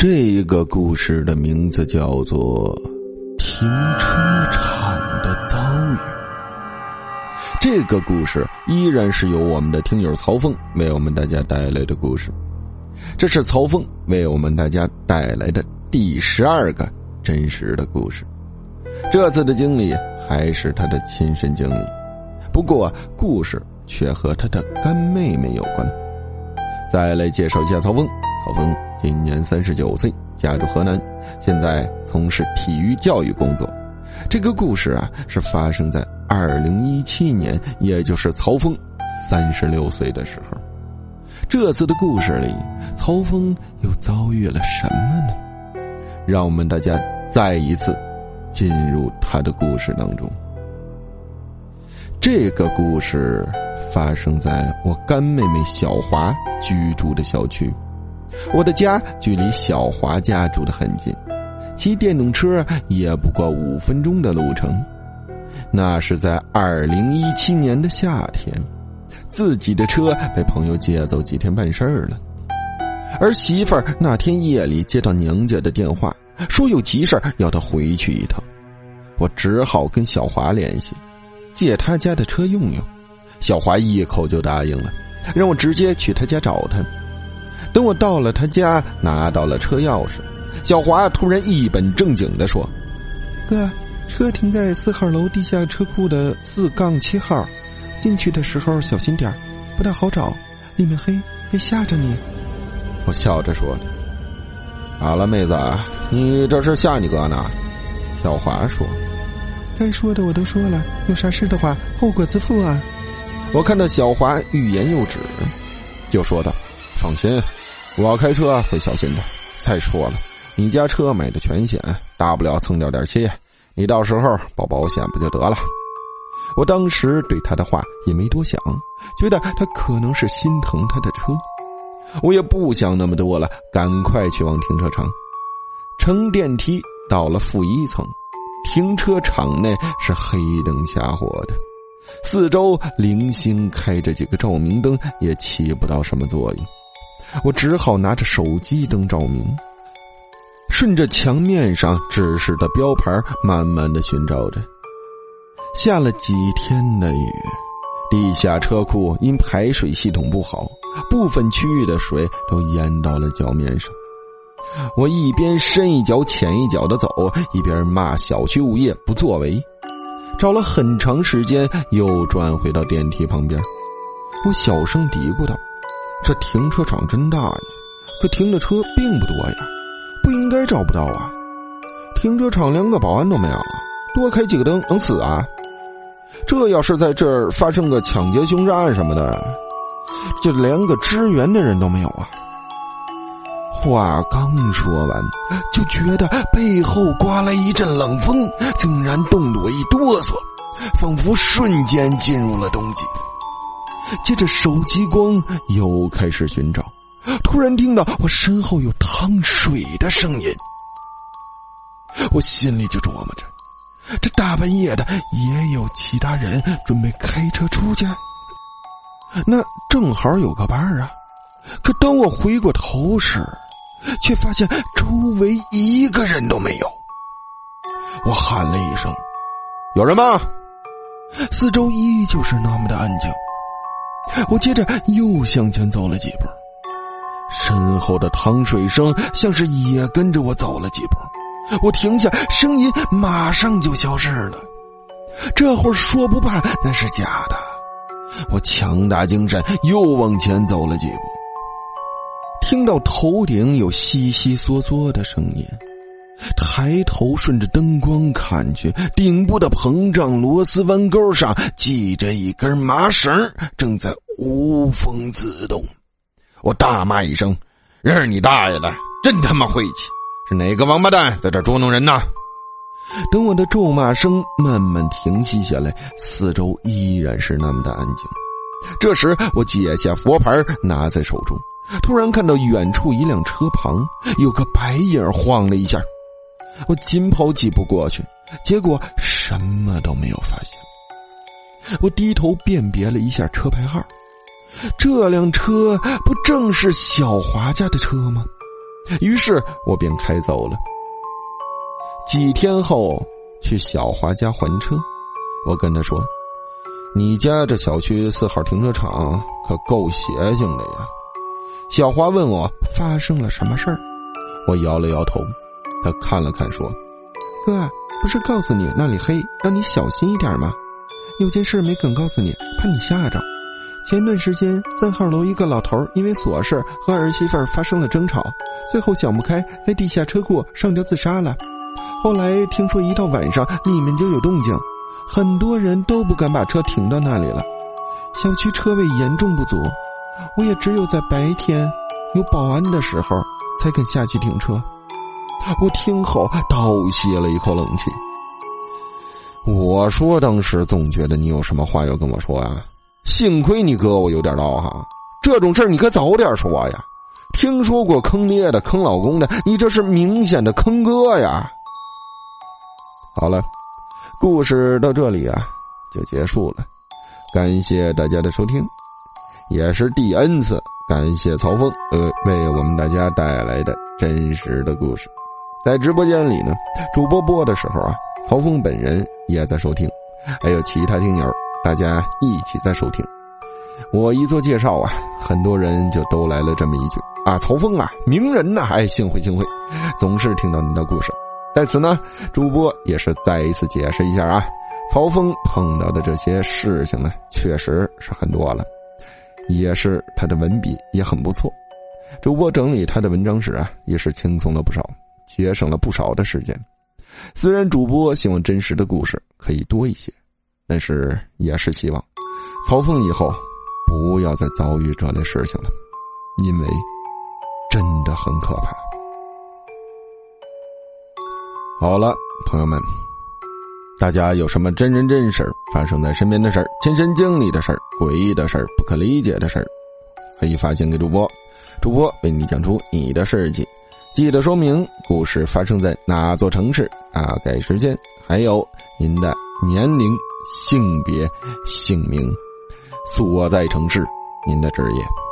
这个故事的名字叫做《停车场的遭遇》。这个故事依然是由我们的听友曹峰为我们大家带来的故事。这是曹峰为我们大家带来的第十二个真实的故事。这次的经历还是他的亲身经历，不过故事却和他的干妹妹有关。再来介绍一下曹峰，曹峰。今年三十九岁，家住河南，现在从事体育教育工作。这个故事啊，是发生在二零一七年，也就是曹峰三十六岁的时候。这次的故事里，曹峰又遭遇了什么呢？让我们大家再一次进入他的故事当中。这个故事发生在我干妹妹小华居住的小区。我的家距离小华家住的很近，骑电动车也不过五分钟的路程。那是在二零一七年的夏天，自己的车被朋友借走几天办事儿了，而媳妇儿那天夜里接到娘家的电话，说有急事要她回去一趟。我只好跟小华联系，借他家的车用用。小华一口就答应了，让我直接去他家找他。等我到了他家，拿到了车钥匙，小华突然一本正经的说：“哥，车停在四号楼地下车库的四杠七号，进去的时候小心点不太好找，里面黑，别吓着你。”我笑着说：“好了，妹子，你这是吓你哥呢？”小华说：“该说的我都说了，有啥事的话后果自负啊。”我看到小华欲言又止，就说道：“放心。”我开车会小心的。再说了，你家车买的全险，大不了蹭掉点漆，你到时候保保险不就得了？我当时对他的话也没多想，觉得他可能是心疼他的车。我也不想那么多了，赶快去往停车场。乘电梯到了负一层，停车场内是黑灯瞎火的，四周零星开着几个照明灯，也起不到什么作用。我只好拿着手机灯照明，顺着墙面上指示的标牌慢慢的寻找着。下了几天的雨，地下车库因排水系统不好，部分区域的水都淹到了脚面上。我一边深一脚浅一脚的走，一边骂小区物业不作为。找了很长时间，又转回到电梯旁边，我小声嘀咕道。这停车场真大呀，可停的车并不多呀，不应该找不到啊！停车场连个保安都没有，多开几个灯能死啊？这要是在这儿发生个抢劫、凶杀案什么的，就连个支援的人都没有啊！话刚说完，就觉得背后刮来一阵冷风，竟然冻得我一哆嗦，仿佛瞬间进入了冬季。接着手机光又开始寻找，突然听到我身后有淌水的声音，我心里就琢磨着，这大半夜的也有其他人准备开车出去，那正好有个伴儿啊。可当我回过头时，却发现周围一个人都没有。我喊了一声：“有人吗？”四周依旧是那么的安静。我接着又向前走了几步，身后的淌水声像是也跟着我走了几步。我停下，声音马上就消失了。这会儿说不怕那是假的。我强打精神，又往前走了几步，听到头顶有悉悉嗦嗦的声音。抬头顺着灯光看去，顶部的膨胀螺丝弯钩上系着一根麻绳，正在无风自动。我大骂一声：“认你大爷的！真他妈晦气！是哪个王八蛋在这捉弄人呢？”等我的咒骂声慢慢停息下来，四周依然是那么的安静。这时，我解下佛牌，拿在手中，突然看到远处一辆车旁有个白影晃了一下。我紧跑几步过去，结果什么都没有发现。我低头辨别了一下车牌号，这辆车不正是小华家的车吗？于是我便开走了。几天后去小华家还车，我跟他说：“你家这小区四号停车场可够邪性的呀。”小华问我发生了什么事儿，我摇了摇头。他看了看说：“哥，不是告诉你那里黑，让你小心一点吗？有件事没敢告诉你，怕你吓着。前段时间三号楼一个老头因为琐事和儿媳妇发生了争吵，最后想不开，在地下车库上吊自杀了。后来听说一到晚上里面就有动静，很多人都不敢把车停到那里了，小区车位严重不足。我也只有在白天有保安的时候才肯下去停车。”我听后倒吸了一口冷气。我说：“当时总觉得你有什么话要跟我说啊？幸亏你哥我有点道行，这种事儿你可早点说呀！听说过坑爹的、坑老公的，你这是明显的坑哥呀！”好了，故事到这里啊就结束了，感谢大家的收听，也是第 N 次感谢曹峰呃为我们大家带来的真实的故事。在直播间里呢，主播播的时候啊，曹峰本人也在收听，还有其他听友，大家一起在收听。我一做介绍啊，很多人就都来了这么一句啊：“曹峰啊，名人呐！”哎，幸会幸会，总是听到您的故事。在此呢，主播也是再一次解释一下啊，曹峰碰到的这些事情呢，确实是很多了，也是他的文笔也很不错。主播整理他的文章时啊，也是轻松了不少。节省了不少的时间，虽然主播希望真实的故事可以多一些，但是也是希望曹凤以后不要再遭遇这类事情了，因为真的很可怕。好了，朋友们，大家有什么真人真事儿发生在身边的事儿、亲身经历的事儿、诡异的事儿、不可理解的事儿，可以发信给主播，主播为你讲出你的事迹。记得说明故事发生在哪座城市，大概时间，还有您的年龄、性别、姓名、所在城市、您的职业。